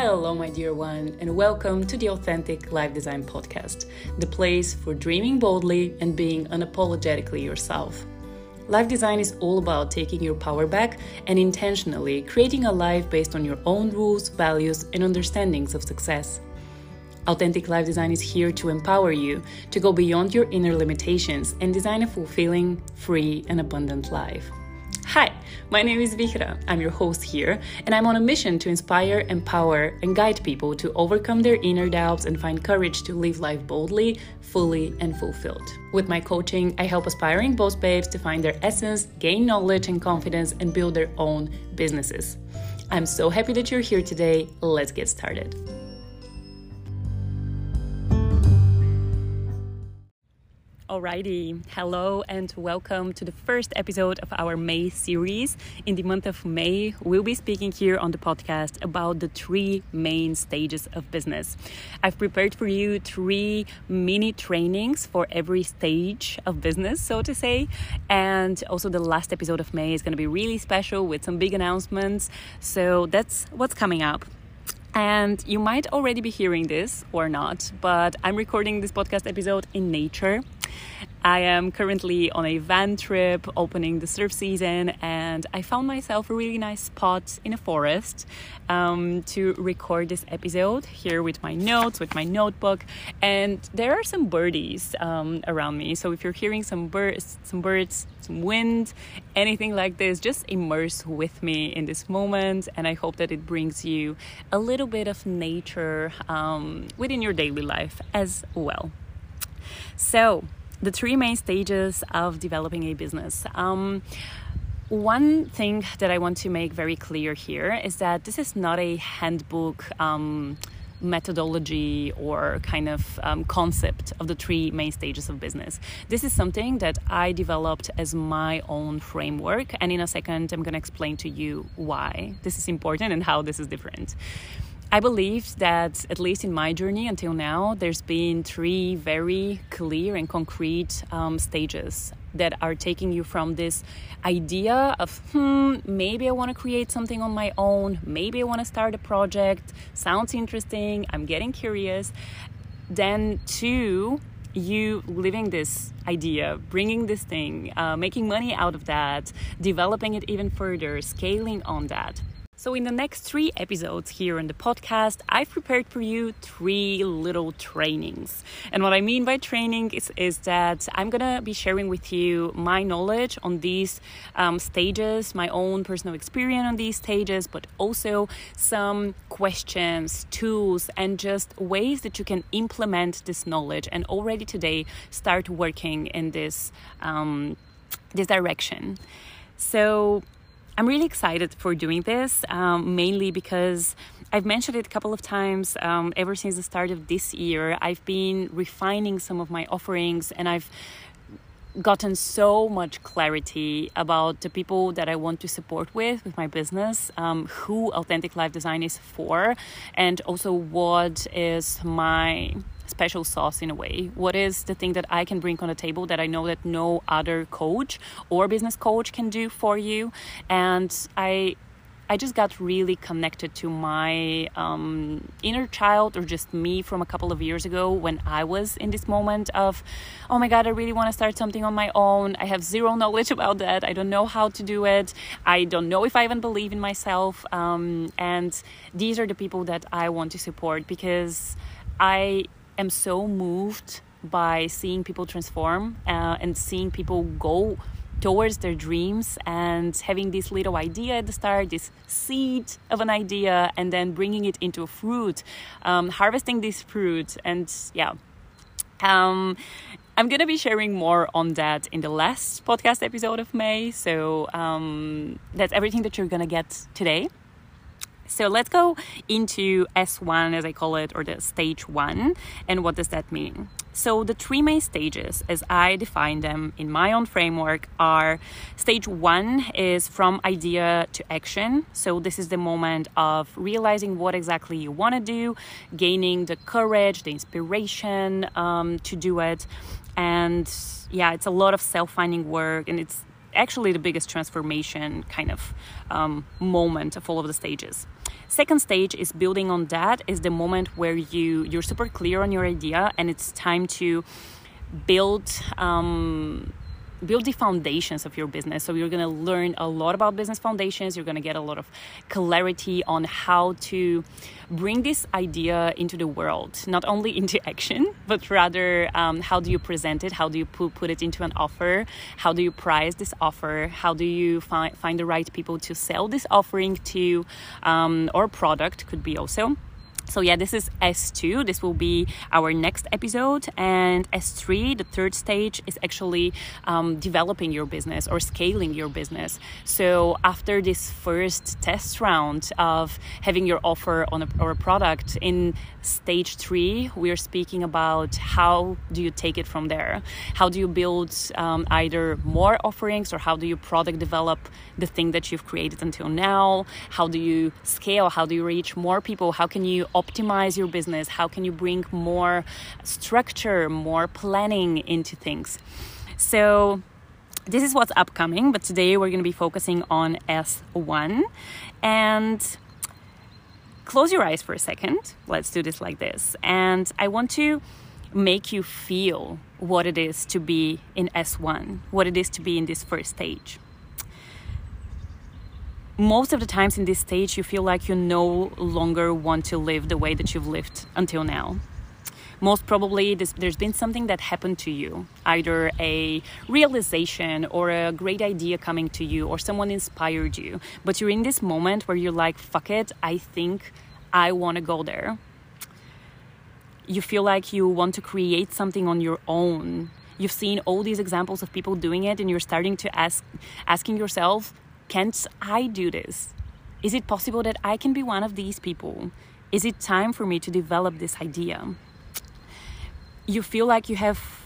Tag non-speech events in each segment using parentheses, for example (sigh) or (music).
Hello, my dear one, and welcome to the Authentic Life Design Podcast, the place for dreaming boldly and being unapologetically yourself. Life design is all about taking your power back and intentionally creating a life based on your own rules, values, and understandings of success. Authentic Life Design is here to empower you to go beyond your inner limitations and design a fulfilling, free, and abundant life. Hi, my name is Vihra. I'm your host here, and I'm on a mission to inspire, empower, and guide people to overcome their inner doubts and find courage to live life boldly, fully, and fulfilled. With my coaching, I help aspiring boss babes to find their essence, gain knowledge and confidence, and build their own businesses. I'm so happy that you're here today. Let's get started. Alrighty, hello and welcome to the first episode of our May series. In the month of May, we'll be speaking here on the podcast about the three main stages of business. I've prepared for you three mini trainings for every stage of business, so to say. And also, the last episode of May is going to be really special with some big announcements. So, that's what's coming up. And you might already be hearing this or not, but I'm recording this podcast episode in nature. I am currently on a van trip opening the surf season, and I found myself a really nice spot in a forest um, to record this episode here with my notes, with my notebook. And there are some birdies um, around me, so if you're hearing some birds, some birds, some wind, anything like this, just immerse with me in this moment. And I hope that it brings you a little bit of nature um, within your daily life as well. So, the three main stages of developing a business. Um, one thing that I want to make very clear here is that this is not a handbook. Um, methodology or kind of um, concept of the three main stages of business. This is something that I developed as my own framework, and in a second, I'm going to explain to you why this is important and how this is different. I believe that, at least in my journey until now, there's been three very clear and concrete um, stages that are taking you from this idea of, hmm, maybe I want to create something on my own, maybe I want to start a project, sounds interesting, I'm getting curious, then to you living this idea, bringing this thing, uh, making money out of that, developing it even further, scaling on that. So, in the next three episodes here on the podcast, I've prepared for you three little trainings. And what I mean by training is, is that I'm gonna be sharing with you my knowledge on these um, stages, my own personal experience on these stages, but also some questions, tools, and just ways that you can implement this knowledge and already today start working in this, um, this direction. So, I'm really excited for doing this, um, mainly because I've mentioned it a couple of times um, ever since the start of this year. I've been refining some of my offerings and I've gotten so much clarity about the people that I want to support with with my business, um, who Authentic Life Design is for, and also what is my special sauce in a way? What is the thing that I can bring on the table that I know that no other coach or business coach can do for you? And I I just got really connected to my um, inner child or just me from a couple of years ago when I was in this moment of, oh my God, I really want to start something on my own. I have zero (laughs) knowledge about that. I don't know how to do it. I don't know if I even believe in myself. Um, and these are the people that I want to support because I am so moved by seeing people transform uh, and seeing people go towards their dreams and having this little idea at the start, this seed of an idea, and then bringing it into fruit, um, harvesting this fruit, and yeah. Um, I'm gonna be sharing more on that in the last podcast episode of May, so um, that's everything that you're gonna get today. So let's go into S1, as I call it, or the stage one. And what does that mean? So, the three main stages, as I define them in my own framework, are stage one is from idea to action. So, this is the moment of realizing what exactly you want to do, gaining the courage, the inspiration um, to do it. And yeah, it's a lot of self finding work and it's actually the biggest transformation kind of um, moment of all of the stages. Second stage is building on that is the moment where you you're super clear on your idea and it's time to build um, build the foundations of your business. So you're going to learn a lot about business foundations. You're going to get a lot of clarity on how to bring this idea into the world, not only into action, but rather um, how do you present it? How do you put, it into an offer? How do you price this offer? How do you find, find the right people to sell this offering to um, or product could be also so yeah this is s2 this will be our next episode. And s3 the third stage is actually um, developing your business or scaling your business. So after this first test round of having your offer on a, or a product in stage three we're speaking about how do you take it from there? How do you build um, either more offerings or how do you product develop the thing that you've created until now? How do you scale? How do you reach more people? How can you optimize your business? How can you bring more structure, more planning into things? So, this is what's upcoming, but today we're going to be focusing on S1 and close your eyes for a second. Let's do this like this. And I want to make you feel what it is to be in S1, what it is to be in this first stage most of the times in this stage, you feel like you no longer want to live the way that you've lived until now. Most probably, this, there's been something that happened to you, either a realization or a great idea coming to you, or someone inspired you. But you're in this moment where you're like, fuck it, I think I want to go there. You feel like you want to create something on your own. You've seen all these examples of people doing it, and you're starting to ask, asking yourself, can't I do this? Is it possible that I can be one of these people? Is it time for me to develop this idea? You feel like you have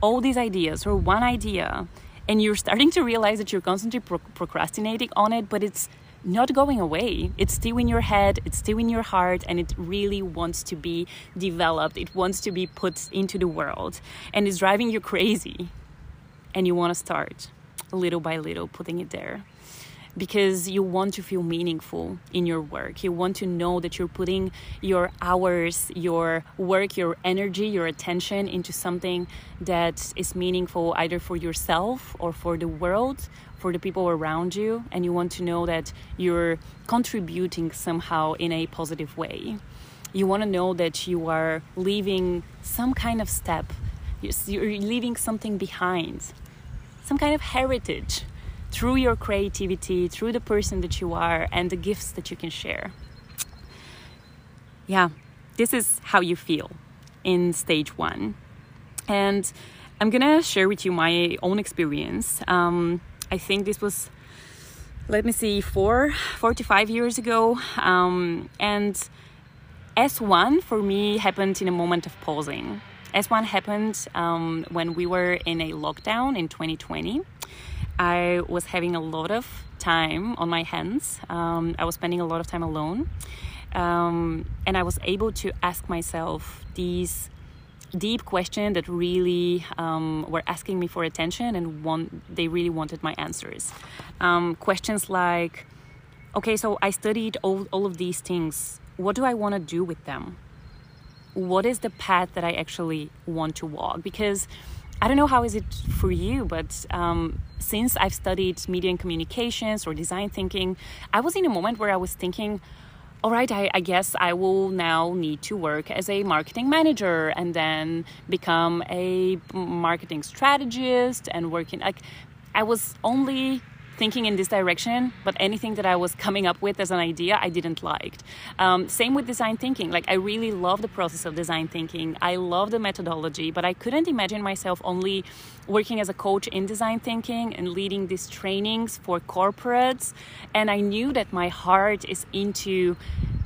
all these ideas or one idea, and you're starting to realize that you're constantly pro- procrastinating on it, but it's not going away. It's still in your head, it's still in your heart, and it really wants to be developed. It wants to be put into the world, and it's driving you crazy. And you want to start little by little putting it there because you want to feel meaningful in your work. You want to know that you're putting your hours, your work, your energy, your attention into something that is meaningful either for yourself or for the world, for the people around you. And you want to know that you're contributing somehow in a positive way. You want to know that you are leaving some kind of step, you're leaving something behind some kind of heritage through your creativity, through the person that you are, and the gifts that you can share. Yeah, this is how you feel in stage one. And I'm gonna share with you my own experience. Um, I think this was, let me see, four, four to five years ago. Um, and S1 for me happened in a moment of pausing. S1 happened um, when we were in a lockdown in 2020. I was having a lot of time on my hands. Um, I was spending a lot of time alone. Um, and I was able to ask myself these deep questions that really um, were asking me for attention and want, they really wanted my answers. Um, questions like, okay, so I studied all, all of these things. What do I want to do with them? What is the path that I actually want to walk? Because I don't know how is it for you, but um, since I've studied media and communications or design thinking, I was in a moment where I was thinking, all right, I, I, guess I will now need to work as a marketing manager and then become a marketing strategist and working like I was only thinking in this direction, but anything that I was coming up with as an idea, I didn't like. Um, same with design thinking. Like I really love the process of design thinking. I love the methodology, but I couldn't imagine myself only working as a coach in design thinking and leading these trainings for corporates. And I knew that my heart is into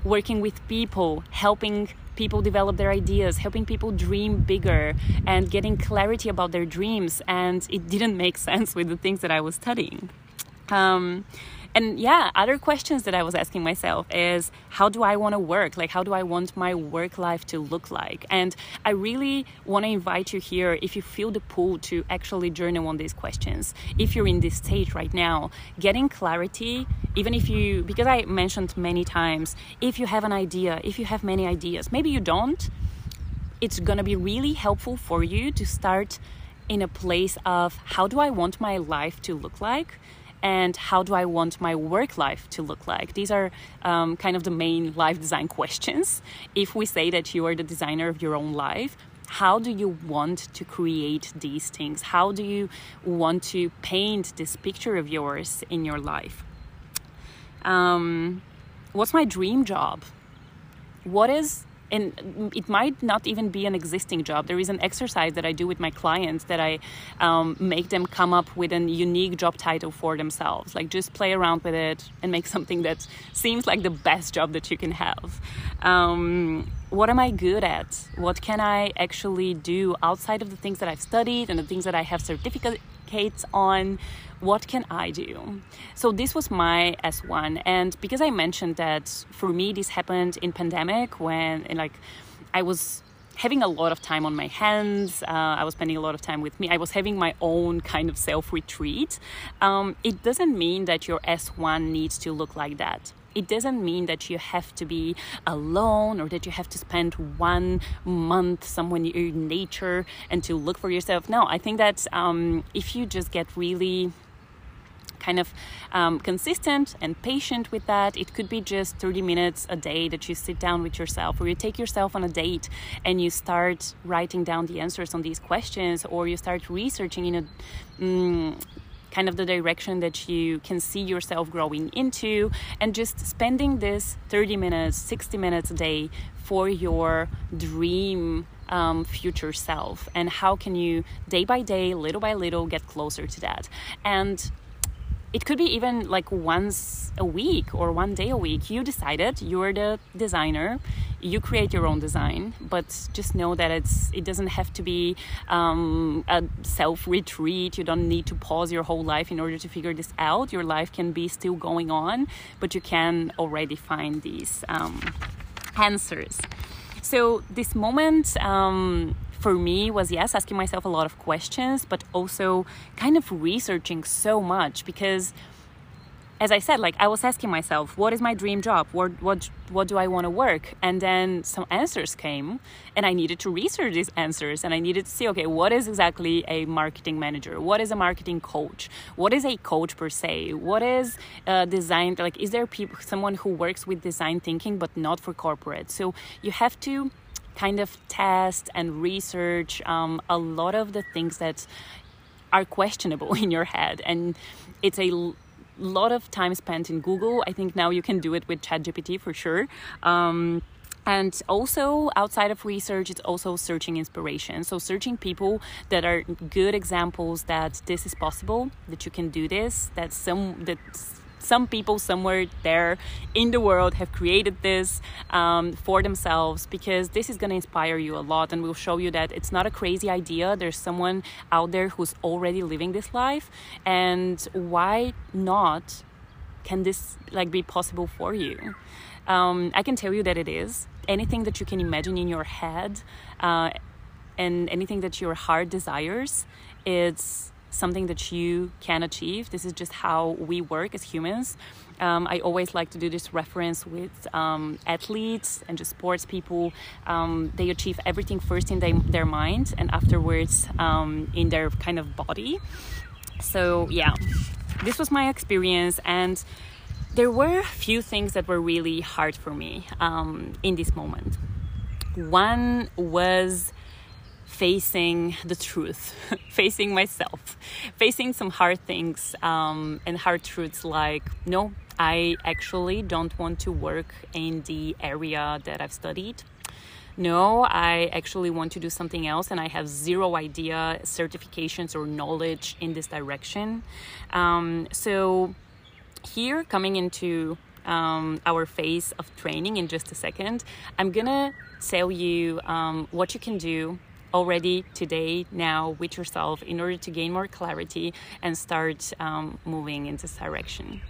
working with people, helping people develop their ideas, helping people dream bigger, and getting clarity about their dreams. And it didn't make (laughs) sense with the things that I was studying. Um, and yeah, other questions that I was asking myself is how do I want to work? Like, how do I want my work life to look like? And I really want to invite you here if you feel the pull to actually journal on these questions. If you're in this stage right now, getting clarity, even if you, because I mentioned many times, if you have an idea, if you have many ideas, maybe you don't, it's going to be really helpful for you to start in a place of how do I want my life to look like? And how do I want my work life to look like? These are um, kind of the main life design questions. If we say that you are the designer of your own life, how do you want to create these things? How do you want to paint this picture of yours in your life? Um, what's my dream job? What is and it might not even be an existing job. There is an exercise that I do with my clients that I um, make them come up with a unique job title for themselves. Like just play around with it and make something that seems like the best job that you can have. Um, what am I good at? What can I actually do outside of the things that I've studied and the things that I have certificates on? What can I do? So this was my S1, and because I mentioned that for me this happened in pandemic when like I was having a lot of time on my hands. Uh, I was spending a lot of time with me. I was having my own kind of self retreat. Um, it doesn't mean that your S1 needs to look like that. It doesn't mean that you have to be alone or that you have to spend one month somewhere in nature and to look for yourself. No, I think that um, if you just get really kind of um, consistent and patient with that. It could be just 30 minutes a day that you sit down with yourself, or you take yourself on a date and you start writing down the answers on these questions, or you start researching in a mm, kind of the direction that you can see yourself growing into, and just spending this 30 minutes, 60 minutes a day for your dream um, future self and how can you day by day little by little get closer to that and it could be even like once a week or one day a week. You decided you're the designer, you create your own design, but just know that it's it doesn't have to be um, a self retreat. You don't need to pause your whole life in order to figure this out. Your life can be still going on, but you can already find these um, answers. So this moment. Um, for me was yes asking myself a lot of questions but also kind of researching so much because as I said, like I was asking myself, what is my dream job? What what what do I want to work? And then some answers came, and I needed to research these answers, and I needed to see, okay, what is exactly a marketing manager? What is a marketing coach? What is a coach per se? What is uh, design? Like, is there people someone who works with design thinking but not for corporate? So you have to kind of test and research um, a lot of the things that are questionable (laughs) in your head. And it's a l- lot of time spent in google. I think now you can do it with chatgpt for sure. Um, and also outside of research it's also searching inspiration. So searching people that are good examples that this is possible that you can do this that some that some people somewhere there in the world have created this um, for themselves because this is going to inspire you a lot and will show you that it's not a crazy idea. There's someone out there who's already living this life, and why not? Can this like be possible for you? Um, I can tell you that it is. Anything that you can imagine in your head, uh, and anything that your heart desires, it's something that you can achieve. This is just how we work as humans. Um, I always like to do this reference with um, athletes and just sports people. Um, they achieve everything first in they, their mind and afterwards um, in their kind of body. So, yeah, this was my experience, and there were a few things that were really hard for me um, in this moment. One was facing the truth, (laughs) facing myself, facing some hard things um, and hard truths like, no, I actually don't want to work in the area that I've studied. No, I actually want to do something else and I have zero idea, certifications, or knowledge in this direction. Um, so, here coming into um, our phase of training in just a second, I'm gonna tell you um, what you can do already today, now with yourself in order to gain more clarity and start um, moving in this direction.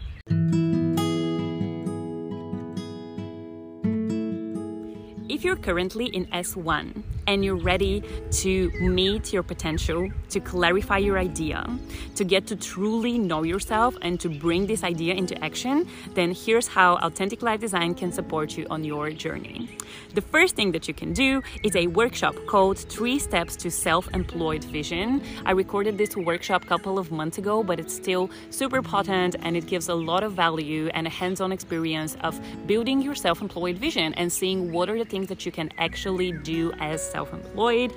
If you're currently in S1 and you're ready to meet your potential, to clarify your idea, to get to truly know yourself and to bring this idea into action, then here's how Authentic Life Design can support you on your journey. The first thing that you can do is a workshop called Three Steps to Self Employed Vision. I recorded this workshop a couple of months ago, but it's still super potent and it gives a lot of value and a hands on experience of building your self employed vision and seeing what are the things that you can actually do as self employed.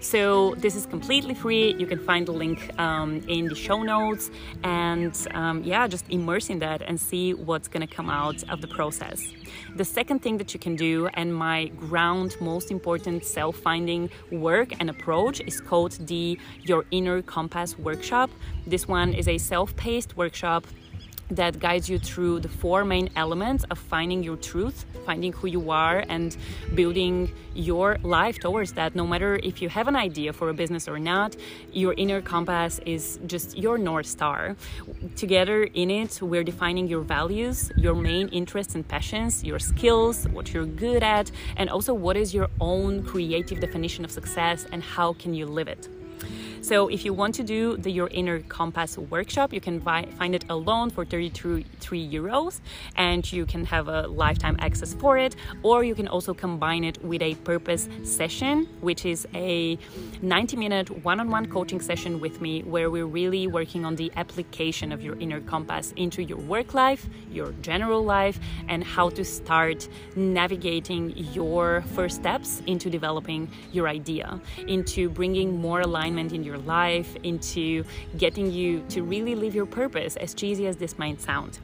So, this is completely free. You can find the link um, in the show notes. And um, yeah, just immerse in that and see what's going to come out of the process. The second thing that you can do, and my ground most important self finding work and approach, is called the Your Inner Compass Workshop. This one is a self paced workshop that guides you through the four main elements of finding your truth, finding who you are, and building your life towards that. No matter if you have an idea for a business or not, your inner compass is just your North Star. Together in it, we're defining your values, your main interests and passions, your skills, what you're good at, and also what is your own creative definition of success and how can you live it. So if you want to do the Your Inner Compass workshop, you can find it alone for 33 euros and you can have a lifetime access for it. Or you can also combine it with a purpose session, which is a 90 minute one on one coaching session with me where we're really working on the application of your inner compass into your work life, your general life, and how to start navigating your first steps into developing your idea, into bringing more alignment in your life, into getting you to really live your purpose, as cheesy as this might sound.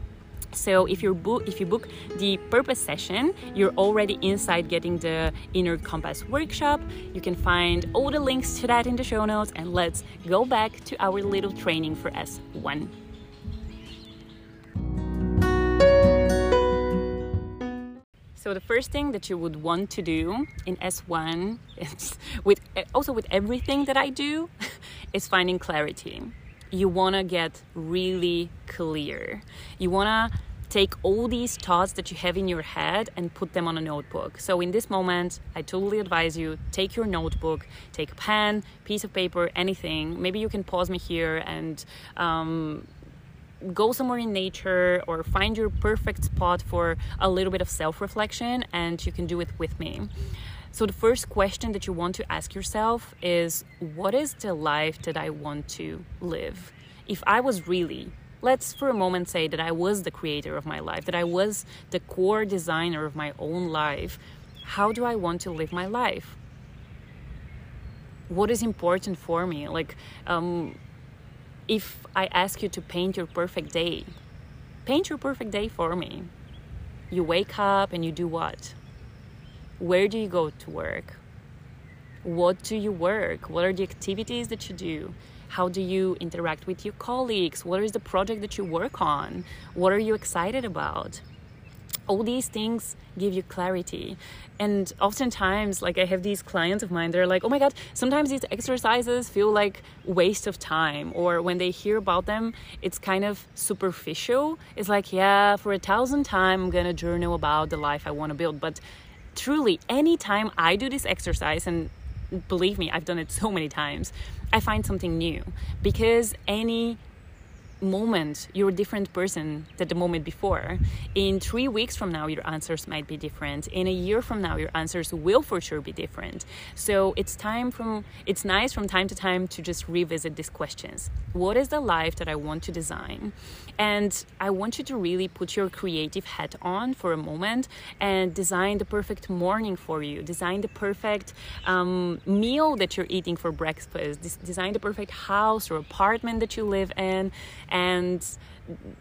So if you book if you book the purpose session, you're already inside getting the inner compass workshop. You can find all the links to that in the show notes and let's go back to our little training for S1. So the first thing that you would want to do in S1 is with also with everything that I do (laughs) is finding clarity. You want to get really clear. You want to take all these thoughts that you have in your head and put them on a notebook. So in this moment, I totally advise you take your notebook, take a pen, piece of paper, anything. Maybe you can pause me here and um, go somewhere in nature or find your perfect spot for a little bit of self reflection, and you can do it with me. So, the first question that you want to ask yourself is What is the life that I want to live? If I was really, let's for a moment say that I was the creator of my life, that I was the core designer of my own life, how do I want to live my life? What is important for me? Like, um, if I ask you to paint your perfect day, paint your perfect day for me. You wake up and you do what? Where do you go to work? What do you work? What are the activities that you do? How do you interact with your colleagues? What is the project that you work on? What are you excited about? all these things give you clarity and oftentimes like i have these clients of mine they're like oh my god sometimes these exercises feel like waste of time or when they hear about them it's kind of superficial. It's like yeah for a thousand time i'm gonna journal about the life i want to build. But truly anytime i do this exercise and believe me i've done it so many times i find something new. Because any moment you're a different person than the moment before. In three weeks from now your answers might be different. In a year from now your answers will for sure be different. So it's time from it's nice from time to time to just revisit these questions. What is the life that i want to design? And i want you to really put your creative hat on for a moment and design the perfect morning for you. Design the perfect um, meal that you're eating for breakfast. Design the perfect house or apartment that you live in and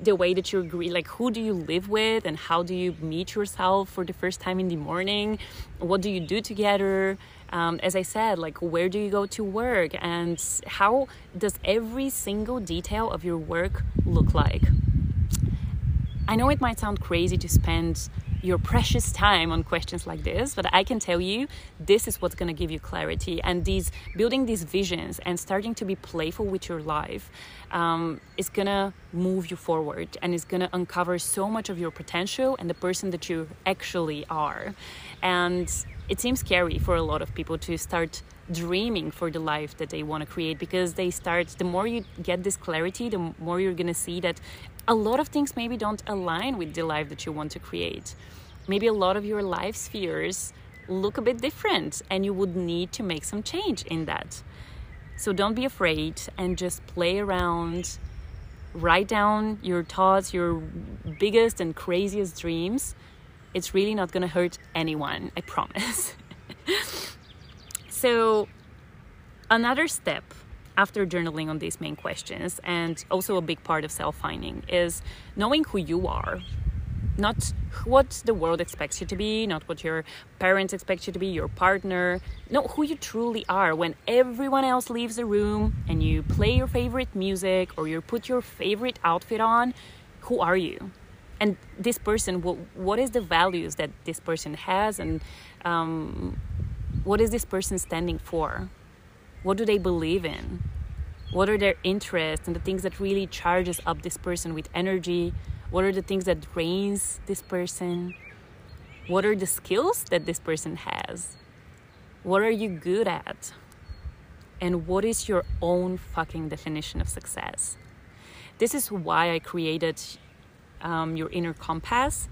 the way that you agree like who do you live with and how do you meet yourself for the first time in the morning? What do you do together? Um, as i said like where do you go to work? And how does every single detail of your work look like? I know it might sound crazy to spend your precious time on questions like this, but I can tell you this is what's going to give you clarity. And these building these visions and starting to be playful with your life um, is going to move you forward and is going to uncover so much of your potential and the person that you actually are. And it seems scary for a lot of people to start dreaming for the life that they want to create because they start the more you get this clarity the more you're going to see that a lot of things maybe don't align with the life that you want to create. Maybe a lot of your life spheres look a bit different and you would need to make some change in that. So don't be afraid and just play around. Write down your thoughts your biggest and craziest dreams. It's really not going to hurt anyone i promise (laughs) So, another step after journaling on these main questions, and also a big part of self finding, is knowing who you are. Not what the world expects you to be, not what your parents expect you to be, your partner. Know who you truly are when everyone else leaves the room and you play your favorite music or you put your favorite outfit on. Who are you? And this person, what, what is the values that this person has, and um, what is this person standing for? What do they believe in? What are their interests and the things that really charges up this person with energy? What are the things that drains this person? What are the skills that this person has? What are you good at? And what is your own fucking definition of success? This is why I created um, your inner compass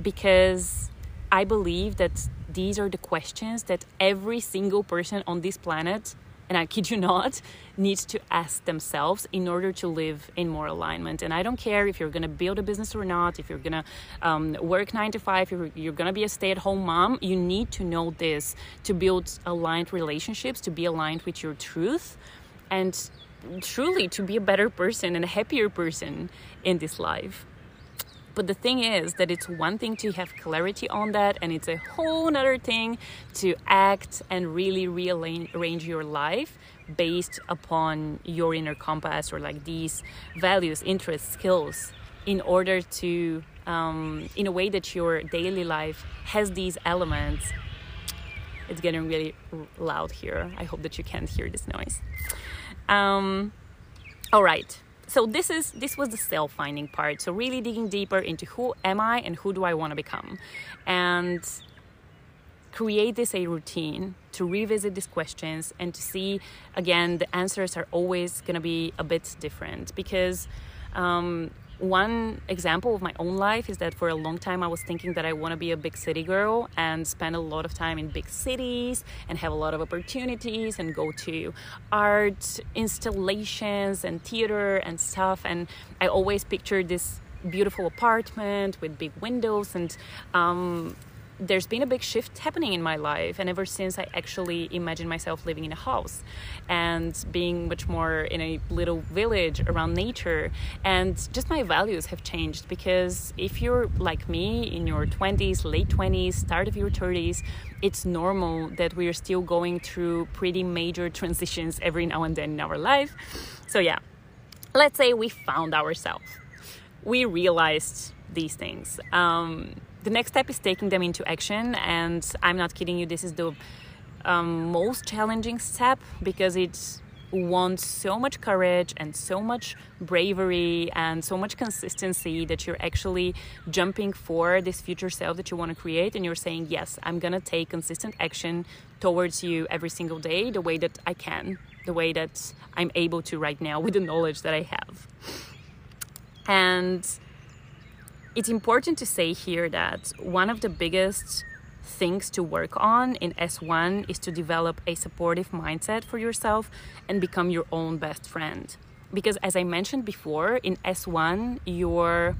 because I believe that these are the questions that every single person on this planet, and I kid you not, needs to ask themselves in order to live in more alignment. And I don't care if you're gonna build a business or not, if you're gonna um, work nine to five, if you're, you're gonna be a stay at home mom, you need to know this to build aligned relationships, to be aligned with your truth, and truly to be a better person and a happier person in this life. But the thing is that it's one thing to have clarity on that, and it's a whole other thing to act and really rearrange your life based upon your inner compass or like these values, interests, skills in order to, um, in a way that your daily life has these elements. It's getting really loud here. I hope that you can't hear this noise. Um, all right so this is this was the self finding part. So really digging deeper into who am i and who do i want to become. And create this a routine to revisit these questions and to see again the answers are always going to be a bit different because um, one example of my own life is that for a long time I was thinking that I want to be a big city girl and spend a lot of time in big cities and have a lot of opportunities and go to art installations and theater and stuff. And I always pictured this beautiful apartment with big windows and um, there's been a big shift happening in my life and ever since i actually imagine myself living in a house and being much more in a little village around nature. And just my values have changed because if you're like me in your 20s late 20s start of your 30s it's normal that we are still going through pretty major transitions every now and then in our life. So yeah let's say we found ourselves. We realized these things. Um, the next step is taking them into action and i'm not kidding you this is the um, most challenging step because it wants so much courage and so much bravery and so much consistency that you're actually jumping for this future self that you want to create and you're saying yes i'm to take consistent action towards you every single day the way that i can the way that i'm able to right now with the knowledge that i have. And it's important to say here that one of the biggest things to work on in S1 is to develop a supportive mindset for yourself and become your own best friend. Because as I mentioned before, in S1, you're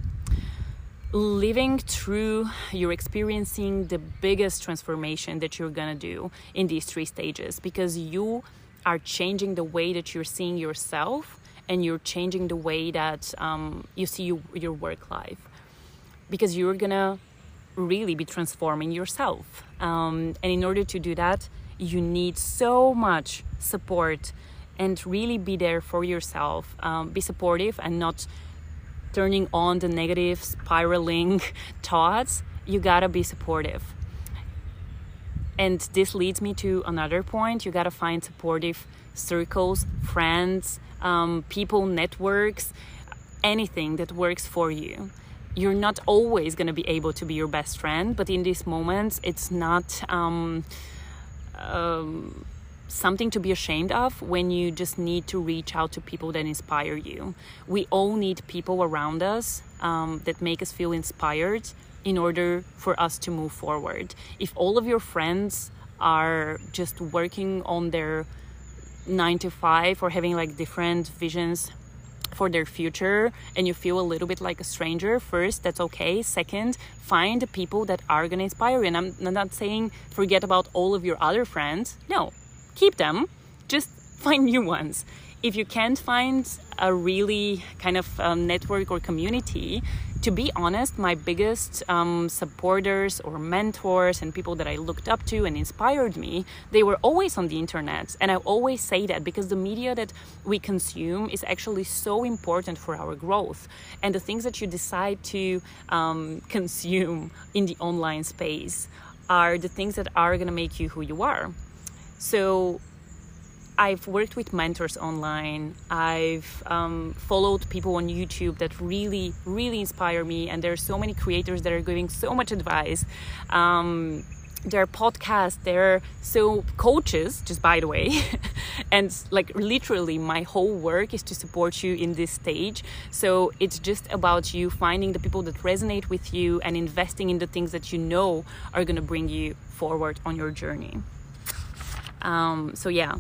living through, you're experiencing the biggest transformation that you're gonna do in these three stages because you are changing the way that you're seeing yourself and you're changing the way that um, you see you, your work life because you're gonna really be transforming yourself. Um, and in order to do that, you need so much support and really be there for yourself. Um, be supportive and not turning on the negative spiraling (laughs) thoughts. you gotta be supportive. And this leads me to another point you gotta find supportive circles, friends, um, people, networks, anything that works for you. You're not always going to be able to be your best friend, but in these moments, it's not um, um, something to be ashamed of when you just need to reach out to people that inspire you. We all need people around us um, that make us feel inspired in order for us to move forward. If all of your friends are just working on their nine to five or having like different visions for their future and you feel a little bit like a stranger first that's okay. Second find people that are going to inspire you. And i'm not saying forget about all of your other friends. No keep them. Just (laughs) find new ones. If you can't find a really kind of um, network or community to be honest, my biggest um, supporters or mentors and people that I looked up to and inspired me, they were always on the internet. And I always say that because the media that we consume is actually so important for our growth. And the things that you decide to um, consume in the online space are the things that are going to make you who you are. So I've worked with mentors online. I've um, followed people on YouTube that really, really inspire me. And there are so many creators that are giving so much advice. Um, there are podcasts, there are so coaches, just by the way. (laughs) and like literally, my whole work is to support you in this stage. So it's just about you finding the people that resonate with you and investing in the things that you know are going to bring you forward on your journey. Um, so, yeah,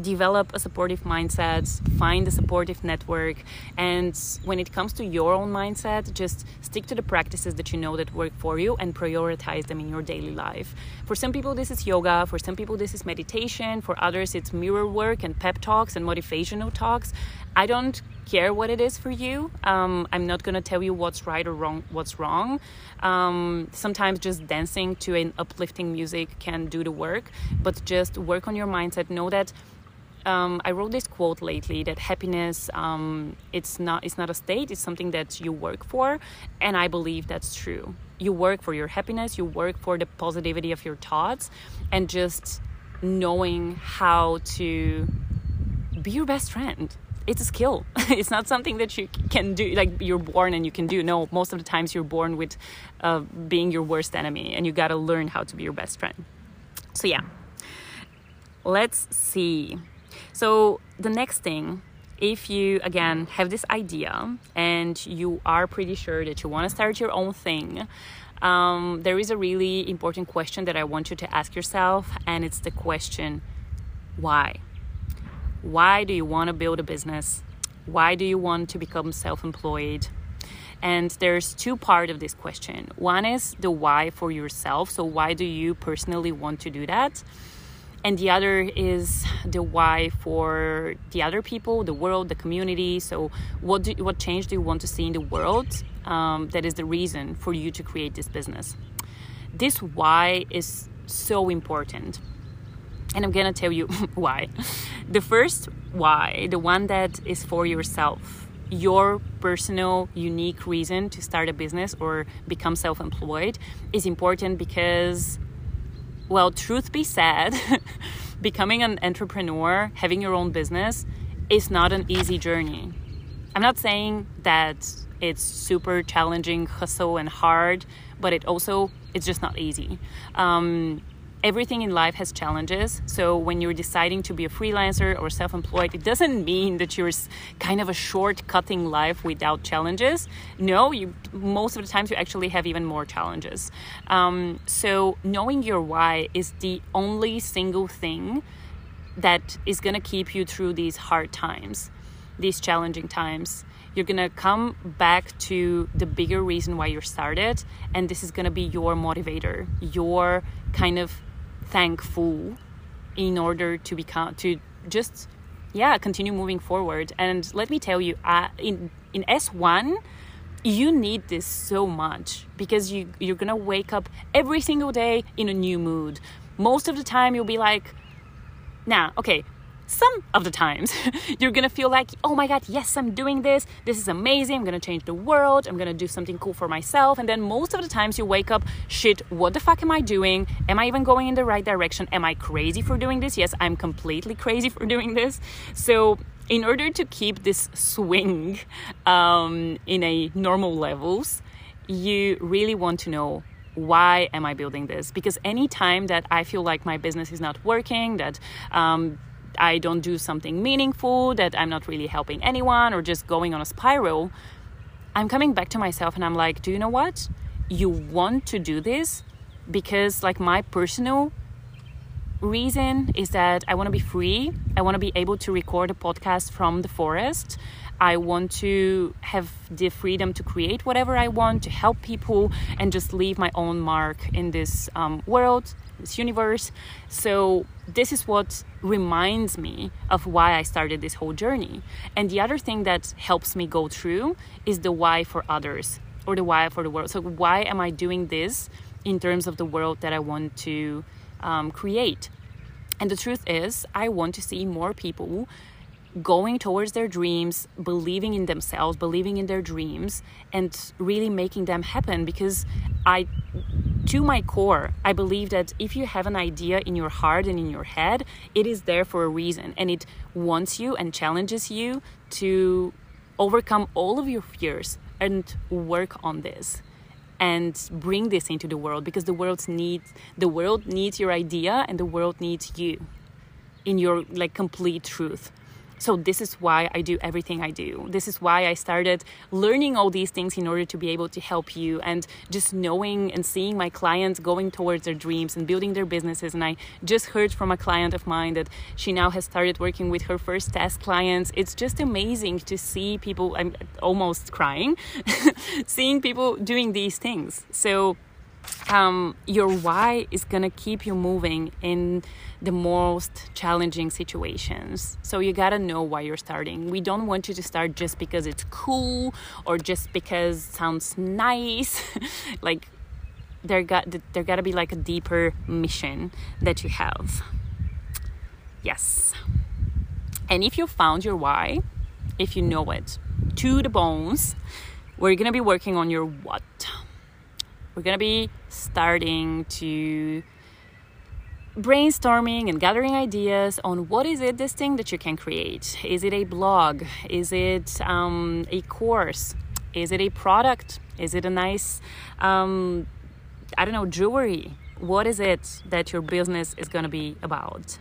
develop a supportive mindset, find a supportive network, and when it comes to your own mindset, just stick to the practices that you know that work for you and prioritize them in your daily life. For some people, this is yoga, for some people, this is meditation, for others, it's mirror work and pep talks and motivational talks. I don't care what it is for you. Um, I'm not gonna tell you what's right or wrong. What's wrong. Um, sometimes just dancing to an uplifting music can do the work, but just work on your mindset. Know that um, I wrote this quote lately that happiness um, it's not it's not a state it's something that you work for and I believe that's true. You work for your happiness you work for the positivity of your thoughts and just knowing how to be your best friend. It's a skill. (laughs) It's not something that you can do like you're born and you can do. No most of the times you're born with uh, being your worst enemy and you got to learn how to be your best friend. So yeah. Let's see so, the next thing, if you again have this idea and you are pretty sure that you want to start your own thing, um, there is a really important question that I want you to ask yourself, and it's the question why? Why do you want to build a business? Why do you want to become self employed? And there's two part of this question. One is the why for yourself. So why do you personally want to do that? And the other is the why for the other people the world the community. So what do, what change do you want to see in the world? Um, that is the reason for you to create this business. This why is so important. And i'm gonna tell you (laughs) why. The first why the one that is for yourself your personal unique reason to start a business or become self-employed is important because well, truth be said, (laughs) becoming an entrepreneur, having your own business, is not an easy journey. I'm not saying that it's super challenging, hustle, and hard, but it also it's just not easy. Um, everything in life has challenges. So when you're deciding to be a freelancer or self-employed, it doesn't mean that you're kind of a short-cutting life without challenges. No, you most of the times you actually have even more challenges. Um, so knowing your why is the only single thing that is going to keep you through these hard times, these challenging times you're gonna come back to the bigger reason why you started and this is gonna be your motivator your kind of thankful in order to become to just yeah continue moving forward. And let me tell you uh, in in s1 you need this so much because you you're gonna wake up every single day in a new mood. Most of the time you'll be like nah okay some of the times (laughs) you're gonna feel like oh my god yes i'm doing this. This is amazing. I'm gonna change the world. I'm gonna do something cool for myself. And then most of the times you wake up shit what the fuck am i doing? Am i even going in the right direction? Am i crazy for doing this? Yes i'm completely crazy for doing this. So in order to keep this swing um, in a normal levels you really want to know why am i building this? Because anytime that i feel like my business is not working that um, I don't do something meaningful, that I'm not really helping anyone or just going on a spiral, I'm coming back to myself and I'm like, do you know what? You want to do this because, like, my personal reason is that I want to be free. I want to be able to record a podcast from the forest. I want to have the freedom to create whatever I want, to help people, and just leave my own mark in this um, world, this universe. So, this is what reminds me of why I started this whole journey. And the other thing that helps me go through is the why for others or the why for the world. So, why am I doing this in terms of the world that I want to um, create? And the truth is, I want to see more people going towards their dreams, believing in themselves, believing in their dreams, and really making them happen. Because I, to my core, I believe that if you have an idea in your heart and in your head, it is there for a reason. And it wants you and challenges you to overcome all of your fears and work on this and bring this into the world. Because the world needs the world needs your idea and the world needs you in your like complete truth so this is why I do everything I do. This is why I started learning all these things in order to be able to help you and just knowing and seeing my clients going towards their dreams and building their businesses. And I just heard from a client of mine that she now has started working with her first test clients. It's just amazing to see people, I'm almost crying, (laughs) seeing people doing these things. So um, your why is gonna keep you moving in the most challenging situations. So you gotta know why you're starting. We don't want you to start just because it's cool or just because it sounds nice. (laughs) like there got there gotta be like a deeper mission that you have. Yes. And if you found your why, if you know it to the bones, we're gonna be working on your what we're to be starting to brainstorming and gathering ideas on what is it this thing that you can create. Is it a blog? Is it um, a course? Is it a product? Is it a nice um, i don't know jewelry? What is it that your business is going to be about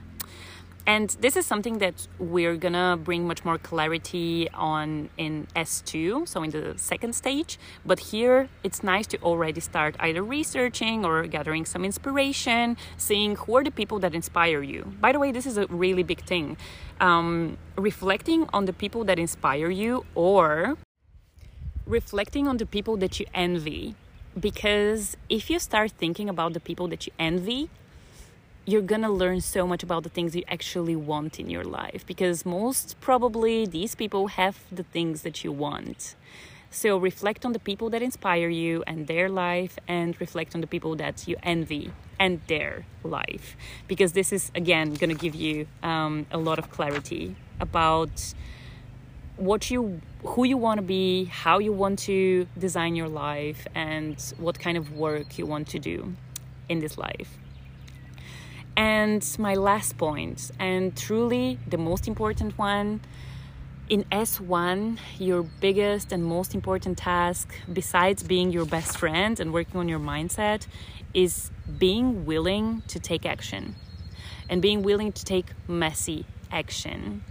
and this is something that we're gonna bring much more clarity on in S2, so in the second stage. But here it's nice to already start either researching or gathering some inspiration, seeing who are the people that inspire you. By the way, this is a really big thing. Um, reflecting on the people that inspire you or reflecting on the people that you envy. Because if you start thinking about the people that you envy, you're gonna learn so much about the things you actually want in your life because most probably these people have the things that you want. So reflect on the people that inspire you and their life, and reflect on the people that you envy and their life, because this is again gonna give you um, a lot of clarity about what you who you want to be how you want to design your life and what kind of work you want to do in this life and my last point, and truly the most important one, in S1, your biggest and most important task, besides being your best friend and working on your mindset, is being willing to take action and being willing to take messy action.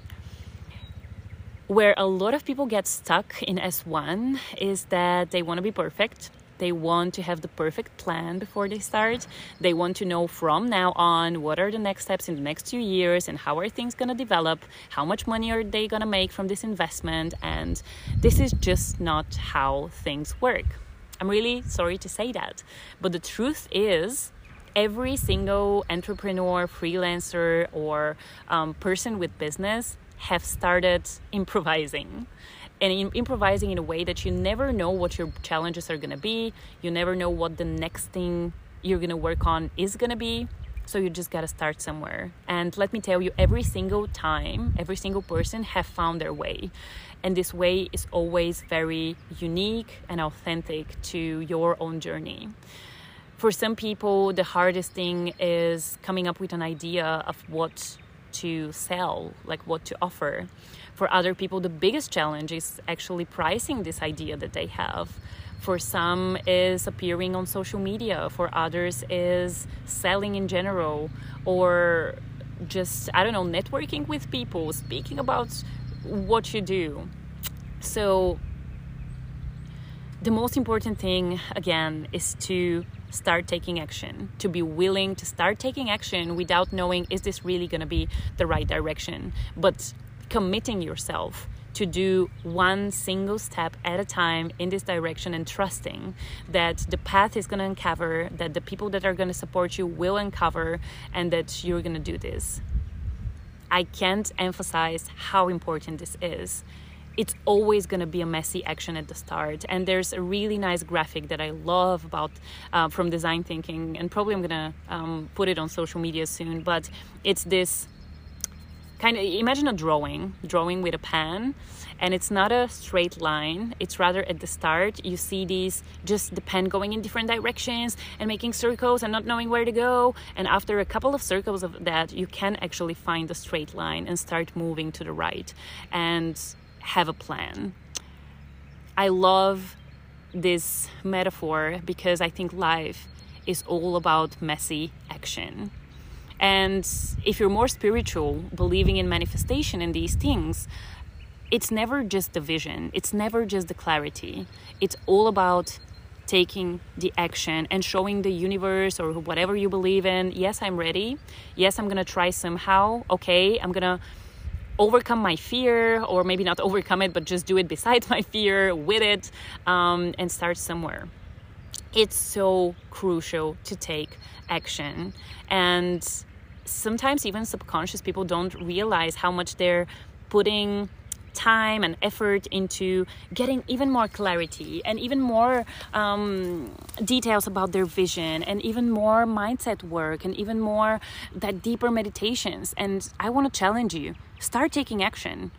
Where a lot of people get stuck in S1 is that they want to be perfect they want to have the perfect plan before they start. They want to know from now on what are the next steps in the next two years and how are things going to develop, how much money are they going to make from this investment. And this is just not how things work. I'm really sorry to say that. But the truth is, every single entrepreneur, freelancer, or um, person with business have started improvising and in, improvising in a way that you never know what your challenges are going to be you never know what the next thing you're going to work on is going to be So you just gotta start somewhere. And let me tell you, every single time, every single person have found their way. And this way is always very unique and authentic to your own journey. For some people, the hardest thing is coming up with an idea of what to sell, like what to offer. For other people, the biggest challenge is actually pricing this idea that they have. For some is appearing on social media. For others is selling in general. Or just i don't know networking with people speaking about what you do. So the most important thing again is to start taking action to be willing to start taking action without knowing is this really going to be the right direction but committing yourself to do one single step at a time in this direction and trusting that the path is going to uncover, that the people that are going to support you will uncover, and that you're going to do this. I can't emphasize how important this is. It's always going to be a messy action at the start, and there's a really nice graphic that I love about uh, from design thinking, and probably I'm gonna um, put it on social media soon. But it's this kind of imagine a drawing, drawing with a pen, and it's not a straight line. It's rather at the start you see these just the pen going in different directions and making circles and not knowing where to go. And after a couple of circles of that, you can actually find a straight line and start moving to the right and have a plan. I love this metaphor because I think life is all about messy action. And if you're more spiritual, believing in manifestation and these things, it's never just the vision, it's never just the clarity. It's all about taking the action and showing the universe or whatever you believe in yes, I'm ready. Yes, I'm gonna try somehow. Okay, I'm gonna overcome my fear, or maybe not overcome it, but just do it beside (laughs) my fear, with it, um, and start somewhere. It's so crucial to take action. And sometimes even subconscious people don't realize how much they're putting time and effort into getting even more clarity and even more um, details about their vision and even more mindset work and even more that deeper meditations. And i want to challenge you start taking action.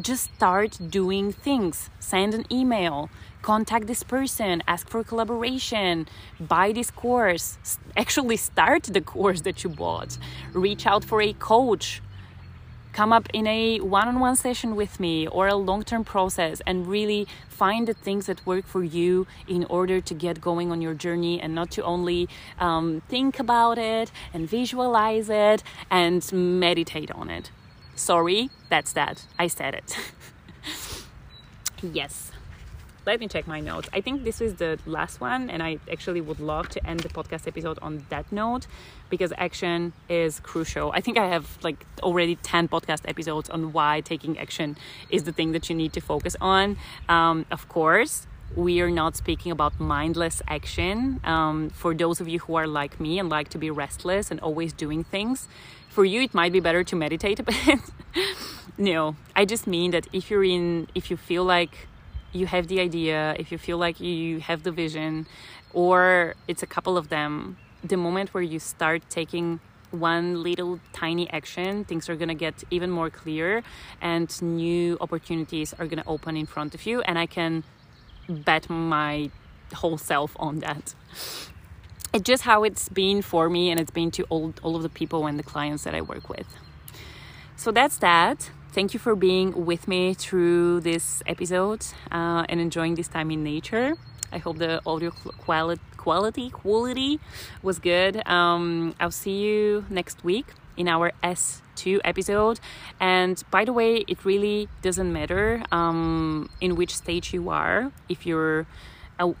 Just start doing things. Send an email, contact this person, ask for collaboration, buy this course, actually start the course that you bought, reach out for a coach, come up in a one on one session with me or a long term process and really find the things that work for you in order to get going on your journey and not to only um, think about it and visualize it and meditate on it. Sorry, that's that. I said it. (laughs) yes. Let me check my notes. I think this is the last one, and I actually would love to end the podcast episode on that note because action is crucial. I think I have like already 10 podcast episodes on why taking action is the thing that you need to focus on. Um, of course, we are not speaking about mindless action. Um, for those of you who are like me and like to be restless and always doing things, for you it might be better to meditate a bit (laughs) no i just mean that if you're in if you feel like you have the idea if you feel like you have the vision or it's a couple of them the moment where you start taking one little tiny action things are to get even more clear and new opportunities are to open in front of you and i can bet my whole self on that it's just how it's been for me and it's been to all, all of the people and the clients that I work with. So that's that. Thank you for being with me through this episode uh, and enjoying this time in nature. I hope the audio quality quality quality was good. Um, I'll see you next week in our S2 episode. And by the way, it really doesn't matter um, in which stage you are. If you're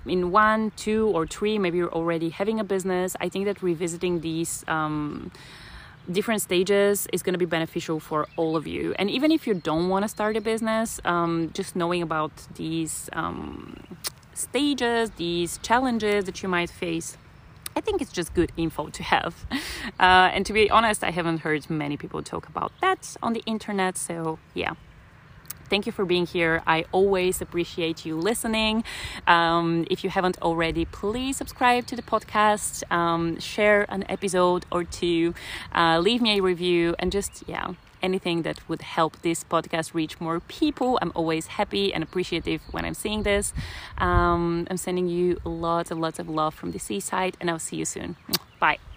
in one, two, or three, maybe you're already having a business. I think that revisiting these um, different stages is going to be beneficial for all of you. And even if you don't want to start a business, um, just knowing about these um, stages, these challenges that you might face. I think it's just good info to have. (laughs) Uh, and to be honest, I haven't heard many people talk about that on the internet. So, yeah. Thank you for being here. I always appreciate you listening. Um, if you haven't already, please subscribe to the podcast, um, share an episode or two, uh, leave me a review, and just, yeah, anything that would help this podcast reach more people. I'm always happy and appreciative when I'm seeing this. Um, I'm sending you lots and lots of love from the seaside, and I'll see you soon. Bye.